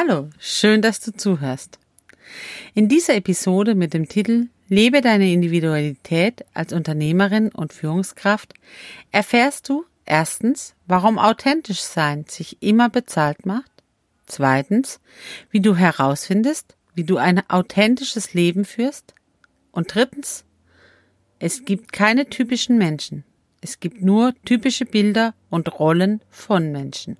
Hallo, schön, dass du zuhörst. In dieser Episode mit dem Titel Lebe deine Individualität als Unternehmerin und Führungskraft erfährst du erstens, warum authentisch sein sich immer bezahlt macht, zweitens, wie du herausfindest, wie du ein authentisches Leben führst und drittens, es gibt keine typischen Menschen, es gibt nur typische Bilder und Rollen von Menschen.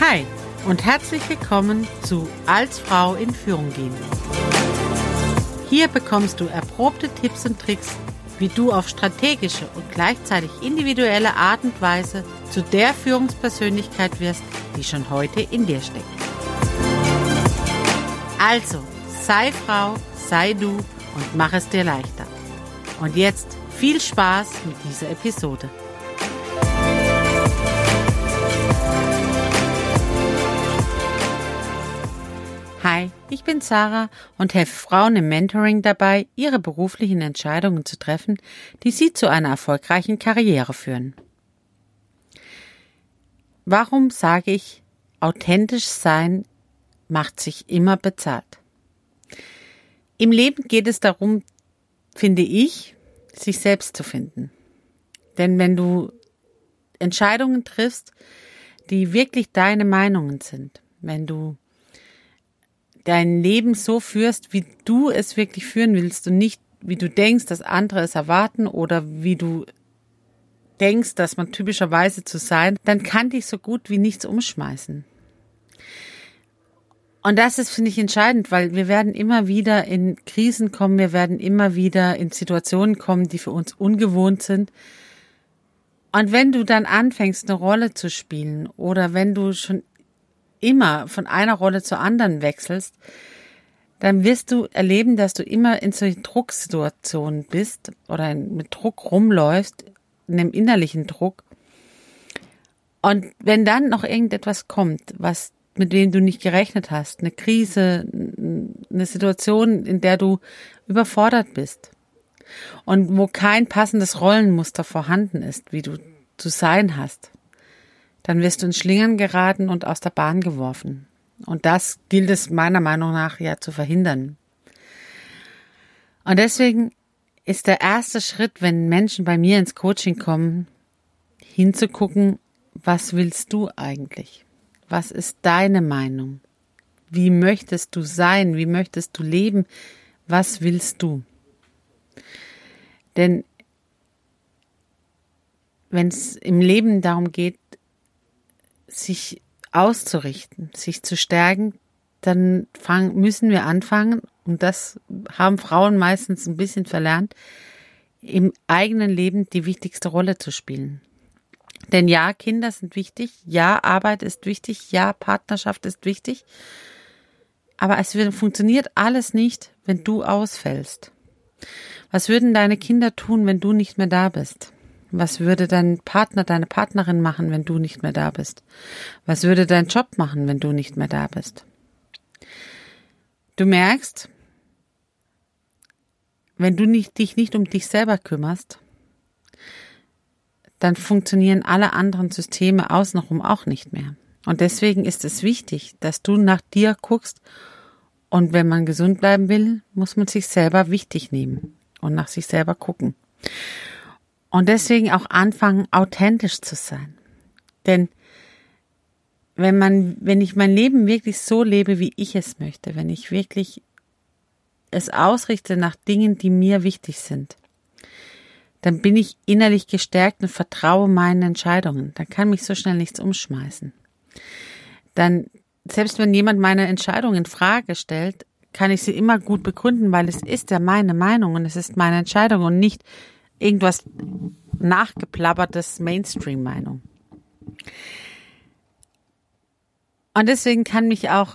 Hi und herzlich willkommen zu Als Frau in Führung gehen. Hier bekommst du erprobte Tipps und Tricks, wie du auf strategische und gleichzeitig individuelle Art und Weise zu der Führungspersönlichkeit wirst, die schon heute in dir steckt. Also, sei Frau, sei du und mach es dir leichter. Und jetzt viel Spaß mit dieser Episode. Hi, ich bin Sarah und helfe Frauen im Mentoring dabei, ihre beruflichen Entscheidungen zu treffen, die sie zu einer erfolgreichen Karriere führen. Warum sage ich, authentisch sein macht sich immer bezahlt? Im Leben geht es darum, finde ich, sich selbst zu finden. Denn wenn du Entscheidungen triffst, die wirklich deine Meinungen sind, wenn du dein Leben so führst, wie du es wirklich führen willst und nicht, wie du denkst, dass andere es erwarten oder wie du denkst, dass man typischerweise zu sein, dann kann dich so gut wie nichts umschmeißen. Und das ist, finde ich, entscheidend, weil wir werden immer wieder in Krisen kommen, wir werden immer wieder in Situationen kommen, die für uns ungewohnt sind. Und wenn du dann anfängst, eine Rolle zu spielen oder wenn du schon immer von einer Rolle zur anderen wechselst, dann wirst du erleben, dass du immer in solchen Drucksituationen bist oder mit Druck rumläufst, in einem innerlichen Druck. Und wenn dann noch irgendetwas kommt, was mit dem du nicht gerechnet hast, eine Krise, eine Situation, in der du überfordert bist und wo kein passendes Rollenmuster vorhanden ist, wie du zu sein hast, dann wirst du in Schlingern geraten und aus der Bahn geworfen. Und das gilt es meiner Meinung nach ja zu verhindern. Und deswegen ist der erste Schritt, wenn Menschen bei mir ins Coaching kommen, hinzugucken, was willst du eigentlich? Was ist deine Meinung? Wie möchtest du sein? Wie möchtest du leben? Was willst du? Denn wenn es im Leben darum geht, sich auszurichten, sich zu stärken, dann fang, müssen wir anfangen, und das haben Frauen meistens ein bisschen verlernt, im eigenen Leben die wichtigste Rolle zu spielen. Denn ja, Kinder sind wichtig, ja, Arbeit ist wichtig, ja, Partnerschaft ist wichtig, aber es funktioniert alles nicht, wenn du ausfällst. Was würden deine Kinder tun, wenn du nicht mehr da bist? Was würde dein Partner, deine Partnerin machen, wenn du nicht mehr da bist? Was würde dein Job machen, wenn du nicht mehr da bist? Du merkst, wenn du nicht, dich nicht um dich selber kümmerst, dann funktionieren alle anderen Systeme außenrum auch nicht mehr. Und deswegen ist es wichtig, dass du nach dir guckst. Und wenn man gesund bleiben will, muss man sich selber wichtig nehmen und nach sich selber gucken. Und deswegen auch anfangen, authentisch zu sein. Denn wenn man, wenn ich mein Leben wirklich so lebe, wie ich es möchte, wenn ich wirklich es ausrichte nach Dingen, die mir wichtig sind, dann bin ich innerlich gestärkt und vertraue meinen Entscheidungen. Dann kann mich so schnell nichts umschmeißen. Dann, selbst wenn jemand meine Entscheidung in Frage stellt, kann ich sie immer gut begründen, weil es ist ja meine Meinung und es ist meine Entscheidung und nicht irgendwas nachgeplappertes Mainstream-Meinung. Und deswegen kann mich auch,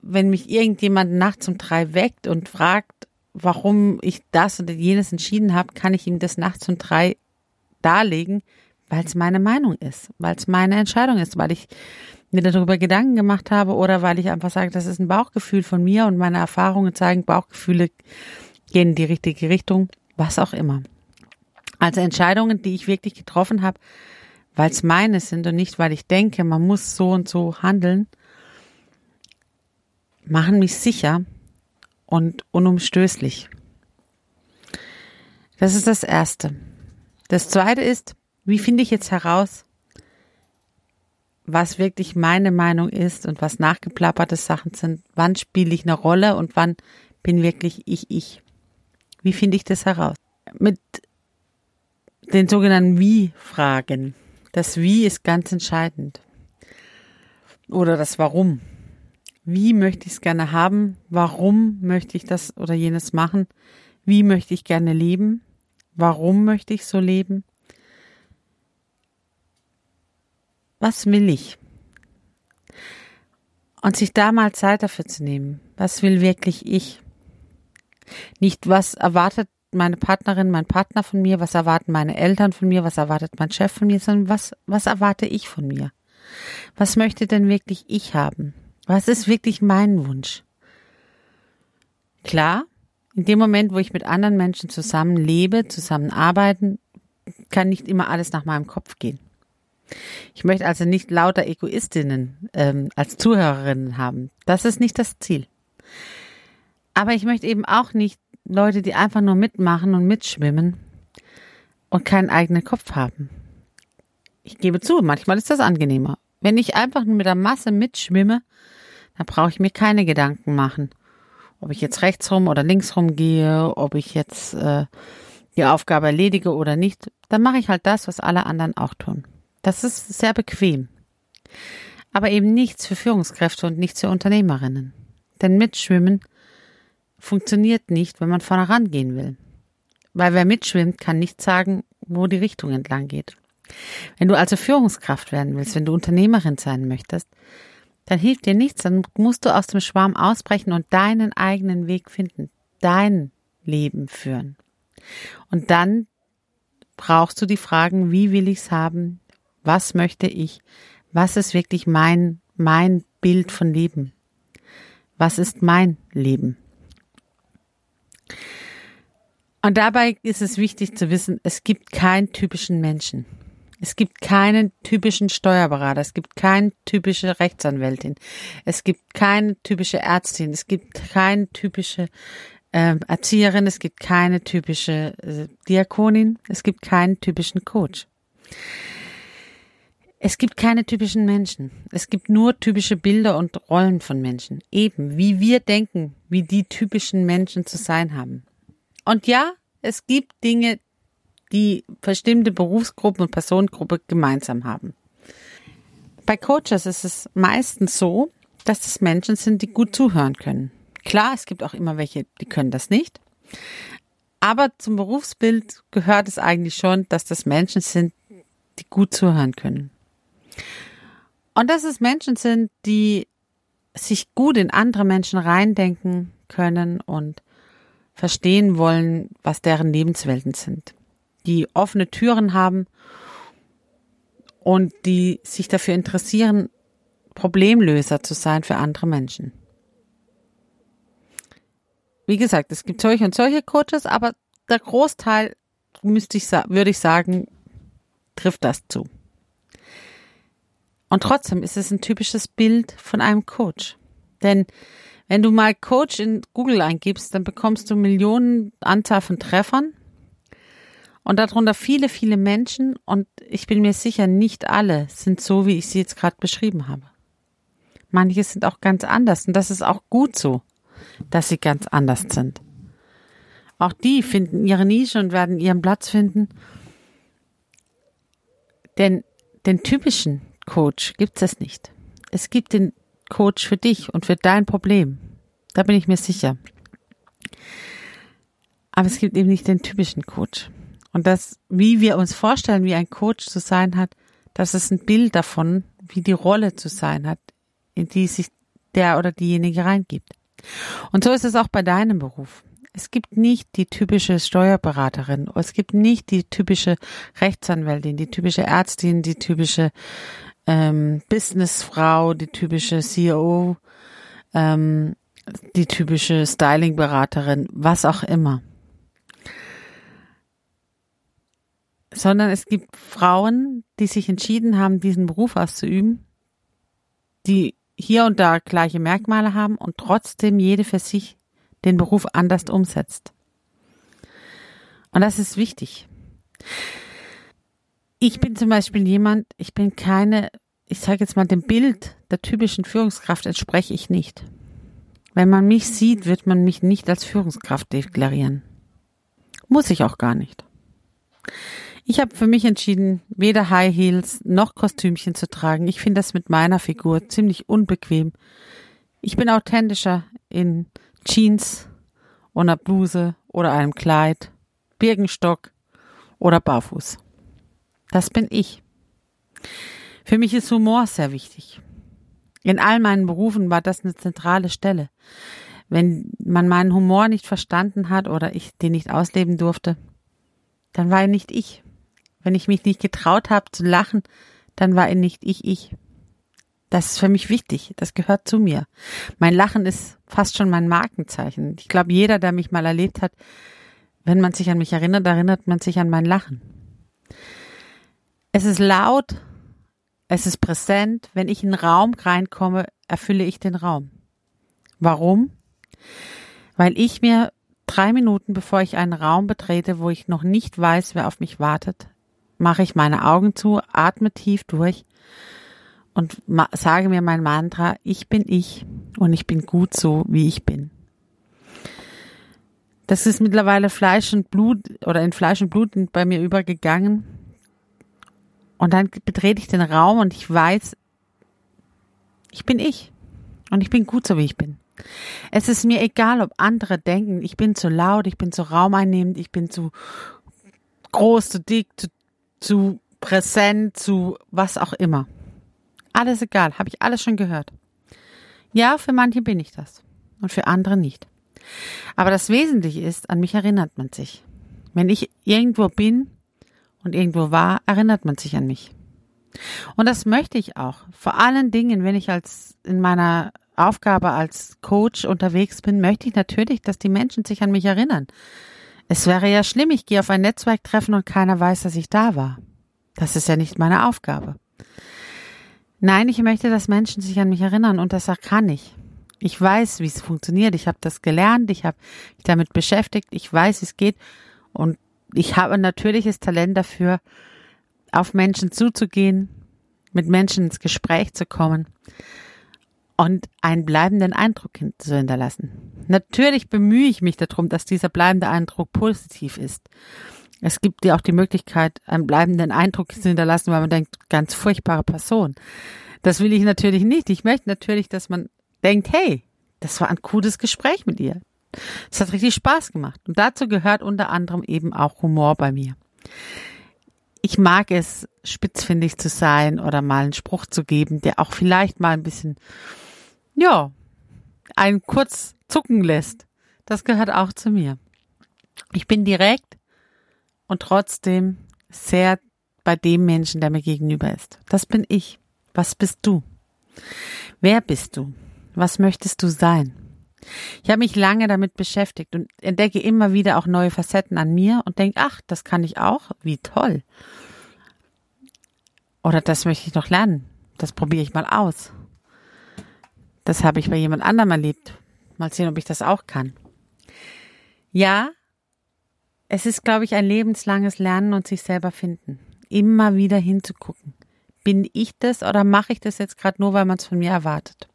wenn mich irgendjemand nachts um drei weckt und fragt, warum ich das oder jenes entschieden habe, kann ich ihm das nachts um drei darlegen, weil es meine Meinung ist, weil es meine Entscheidung ist, weil ich mir darüber Gedanken gemacht habe oder weil ich einfach sage, das ist ein Bauchgefühl von mir und meine Erfahrungen zeigen, Bauchgefühle gehen in die richtige Richtung, was auch immer. Also Entscheidungen, die ich wirklich getroffen habe, weil es meine sind und nicht, weil ich denke, man muss so und so handeln, machen mich sicher und unumstößlich. Das ist das Erste. Das Zweite ist, wie finde ich jetzt heraus, was wirklich meine Meinung ist und was nachgeplapperte Sachen sind? Wann spiele ich eine Rolle und wann bin wirklich ich ich? Wie finde ich das heraus? Mit den sogenannten Wie-Fragen. Das Wie ist ganz entscheidend. Oder das Warum. Wie möchte ich es gerne haben? Warum möchte ich das oder jenes machen? Wie möchte ich gerne leben? Warum möchte ich so leben? Was will ich? Und sich da mal Zeit dafür zu nehmen. Was will wirklich ich? Nicht, was erwartet meine Partnerin, mein Partner von mir, was erwarten meine Eltern von mir, was erwartet mein Chef von mir, sondern was, was erwarte ich von mir? Was möchte denn wirklich ich haben? Was ist wirklich mein Wunsch? Klar, in dem Moment, wo ich mit anderen Menschen zusammen lebe, zusammen arbeiten, kann nicht immer alles nach meinem Kopf gehen. Ich möchte also nicht lauter Egoistinnen ähm, als Zuhörerinnen haben. Das ist nicht das Ziel. Aber ich möchte eben auch nicht Leute, die einfach nur mitmachen und mitschwimmen und keinen eigenen Kopf haben. Ich gebe zu, manchmal ist das angenehmer. Wenn ich einfach nur mit der Masse mitschwimme, dann brauche ich mir keine Gedanken machen. Ob ich jetzt rechts rum oder links rum gehe, ob ich jetzt äh, die Aufgabe erledige oder nicht, dann mache ich halt das, was alle anderen auch tun. Das ist sehr bequem. Aber eben nichts für Führungskräfte und nichts für Unternehmerinnen. Denn Mitschwimmen funktioniert nicht, wenn man vorne rangehen will. Weil wer mitschwimmt, kann nicht sagen, wo die Richtung entlang geht. Wenn du also Führungskraft werden willst, wenn du Unternehmerin sein möchtest, dann hilft dir nichts, dann musst du aus dem Schwarm ausbrechen und deinen eigenen Weg finden, dein Leben führen. Und dann brauchst du die Fragen, wie will ich's haben, was möchte ich, was ist wirklich mein, mein Bild von Leben, was ist mein Leben. Und dabei ist es wichtig zu wissen, es gibt keinen typischen Menschen. Es gibt keinen typischen Steuerberater, es gibt keine typische Rechtsanwältin, es gibt keine typische Ärztin, es gibt keine typische äh, Erzieherin, es gibt keine typische äh, Diakonin, es gibt keinen typischen Coach. Es gibt keine typischen Menschen. Es gibt nur typische Bilder und Rollen von Menschen. Eben, wie wir denken, wie die typischen Menschen zu sein haben. Und ja, es gibt Dinge, die bestimmte Berufsgruppen und Personengruppen gemeinsam haben. Bei Coaches ist es meistens so, dass es Menschen sind, die gut zuhören können. Klar, es gibt auch immer welche, die können das nicht. Aber zum Berufsbild gehört es eigentlich schon, dass das Menschen sind, die gut zuhören können. Und dass es Menschen sind, die sich gut in andere Menschen reindenken können und verstehen wollen, was deren Lebenswelten sind, die offene Türen haben und die sich dafür interessieren, Problemlöser zu sein für andere Menschen. Wie gesagt, es gibt solche und solche Coaches, aber der Großteil müsste ich, würde ich sagen, trifft das zu. Und trotzdem ist es ein typisches Bild von einem Coach. Denn wenn du mal Coach in Google eingibst, dann bekommst du Millionen Anzahl von Treffern und darunter viele, viele Menschen und ich bin mir sicher, nicht alle sind so, wie ich sie jetzt gerade beschrieben habe. Manche sind auch ganz anders und das ist auch gut so, dass sie ganz anders sind. Auch die finden ihre Nische und werden ihren Platz finden. Denn den typischen Coach gibt es nicht. Es gibt den Coach für dich und für dein Problem. Da bin ich mir sicher. Aber es gibt eben nicht den typischen Coach. Und das, wie wir uns vorstellen, wie ein Coach zu sein hat, das ist ein Bild davon, wie die Rolle zu sein hat, in die sich der oder diejenige reingibt. Und so ist es auch bei deinem Beruf. Es gibt nicht die typische Steuerberaterin, es gibt nicht die typische Rechtsanwältin, die typische Ärztin, die typische ähm, Businessfrau, die typische CEO, ähm, die typische Styling-Beraterin, was auch immer. Sondern es gibt Frauen, die sich entschieden haben, diesen Beruf auszuüben, die hier und da gleiche Merkmale haben und trotzdem jede für sich den Beruf anders umsetzt. Und das ist wichtig. Ich bin zum Beispiel jemand, ich bin keine, ich sage jetzt mal, dem Bild der typischen Führungskraft entspreche ich nicht. Wenn man mich sieht, wird man mich nicht als Führungskraft deklarieren. Muss ich auch gar nicht. Ich habe für mich entschieden, weder High Heels noch Kostümchen zu tragen. Ich finde das mit meiner Figur ziemlich unbequem. Ich bin authentischer in Jeans und einer Bluse oder einem Kleid, Birkenstock oder Barfuß. Das bin ich. Für mich ist Humor sehr wichtig. In all meinen Berufen war das eine zentrale Stelle. Wenn man meinen Humor nicht verstanden hat oder ich den nicht ausleben durfte, dann war er nicht ich. Wenn ich mich nicht getraut habe zu lachen, dann war er nicht ich ich. Das ist für mich wichtig. Das gehört zu mir. Mein Lachen ist fast schon mein Markenzeichen. Ich glaube, jeder, der mich mal erlebt hat, wenn man sich an mich erinnert, erinnert man sich an mein Lachen. Es ist laut, es ist präsent. Wenn ich in einen Raum reinkomme, erfülle ich den Raum. Warum? Weil ich mir drei Minuten, bevor ich einen Raum betrete, wo ich noch nicht weiß, wer auf mich wartet, mache ich meine Augen zu, atme tief durch und sage mir mein Mantra, ich bin ich und ich bin gut so, wie ich bin. Das ist mittlerweile Fleisch und Blut oder in Fleisch und Blut bei mir übergegangen. Und dann betrete ich den Raum und ich weiß, ich bin ich. Und ich bin gut so, wie ich bin. Es ist mir egal, ob andere denken, ich bin zu laut, ich bin zu raumeinnehmend, ich bin zu groß, zu dick, zu zu präsent, zu was auch immer. Alles egal, habe ich alles schon gehört. Ja, für manche bin ich das und für andere nicht. Aber das Wesentliche ist, an mich erinnert man sich. Wenn ich irgendwo bin und irgendwo war, erinnert man sich an mich. Und das möchte ich auch. Vor allen Dingen, wenn ich als in meiner Aufgabe als Coach unterwegs bin, möchte ich natürlich, dass die Menschen sich an mich erinnern. Es wäre ja schlimm, ich gehe auf ein Netzwerktreffen und keiner weiß, dass ich da war. Das ist ja nicht meine Aufgabe. Nein, ich möchte, dass Menschen sich an mich erinnern und das kann ich. Ich weiß, wie es funktioniert. Ich habe das gelernt. Ich habe mich damit beschäftigt. Ich weiß, wie es geht. Und ich habe ein natürliches Talent dafür, auf Menschen zuzugehen, mit Menschen ins Gespräch zu kommen und einen bleibenden Eindruck zu hinterlassen. Natürlich bemühe ich mich darum, dass dieser bleibende Eindruck positiv ist. Es gibt dir auch die Möglichkeit, einen bleibenden Eindruck zu hinterlassen, weil man denkt, ganz furchtbare Person. Das will ich natürlich nicht. Ich möchte natürlich, dass man denkt, hey, das war ein cooles Gespräch mit ihr. Es hat richtig Spaß gemacht. Und dazu gehört unter anderem eben auch Humor bei mir. Ich mag es, spitzfindig zu sein oder mal einen Spruch zu geben, der auch vielleicht mal ein bisschen ja, einen kurz zucken lässt. Das gehört auch zu mir. Ich bin direkt und trotzdem sehr bei dem Menschen, der mir gegenüber ist. Das bin ich. Was bist du? Wer bist du? Was möchtest du sein? Ich habe mich lange damit beschäftigt und entdecke immer wieder auch neue Facetten an mir und denke, ach, das kann ich auch, wie toll. Oder das möchte ich noch lernen. Das probiere ich mal aus. Das habe ich bei jemand anderem erlebt. Mal sehen, ob ich das auch kann. Ja, es ist, glaube ich, ein lebenslanges Lernen und sich selber finden. Immer wieder hinzugucken. Bin ich das oder mache ich das jetzt gerade nur, weil man es von mir erwartet?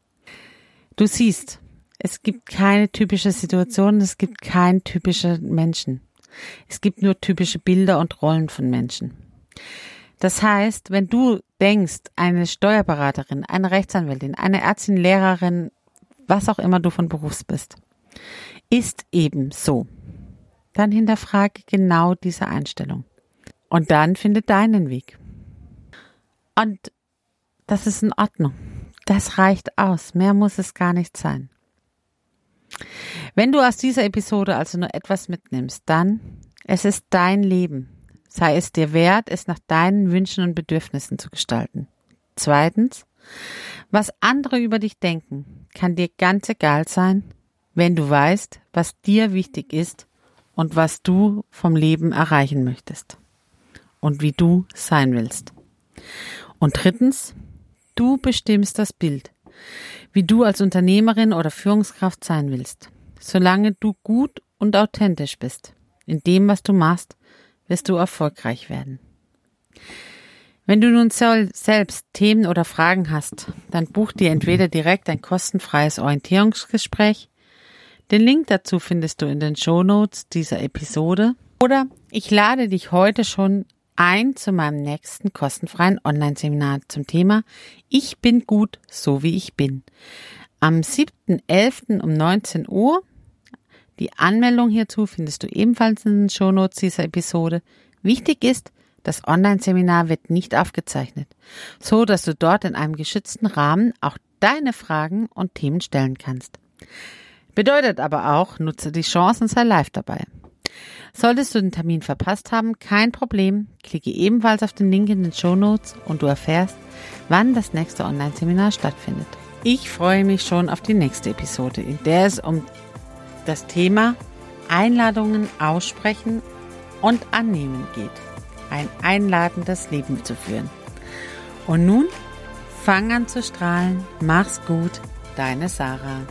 Du siehst, es gibt keine typische Situation, es gibt keinen typischen Menschen. Es gibt nur typische Bilder und Rollen von Menschen. Das heißt, wenn du denkst, eine Steuerberaterin, eine Rechtsanwältin, eine Ärztin, Lehrerin, was auch immer du von Berufs bist, ist eben so, dann hinterfrage genau diese Einstellung. Und dann finde deinen Weg. Und das ist in Ordnung. Das reicht aus. Mehr muss es gar nicht sein. Wenn du aus dieser Episode also nur etwas mitnimmst, dann es ist dein Leben sei es dir wert, es nach deinen Wünschen und Bedürfnissen zu gestalten. Zweitens, was andere über dich denken, kann dir ganz egal sein, wenn du weißt, was dir wichtig ist und was du vom Leben erreichen möchtest und wie du sein willst. Und drittens, du bestimmst das Bild, wie du als Unternehmerin oder Führungskraft sein willst. Solange du gut und authentisch bist in dem, was du machst, wirst du erfolgreich werden. Wenn du nun selbst Themen oder Fragen hast, dann buch dir entweder direkt ein kostenfreies Orientierungsgespräch. Den Link dazu findest du in den Show Notes dieser Episode. Oder ich lade dich heute schon ein zu meinem nächsten kostenfreien Online-Seminar zum Thema Ich bin gut, so wie ich bin. Am 7.11. um 19 Uhr. Die Anmeldung hierzu findest du ebenfalls in den Show Notes dieser Episode. Wichtig ist, das Online-Seminar wird nicht aufgezeichnet, so dass du dort in einem geschützten Rahmen auch deine Fragen und Themen stellen kannst. Bedeutet aber auch, nutze die Chance und sei live dabei. Solltest du den Termin verpasst haben, kein Problem. Klicke ebenfalls auf den Link in den Show Notes und du erfährst, wann das nächste Online-Seminar stattfindet. Ich freue mich schon auf die nächste Episode, in der es um das Thema Einladungen aussprechen und annehmen geht ein einladendes Leben zu führen. Und nun fang an zu strahlen. Mach's gut, deine Sarah.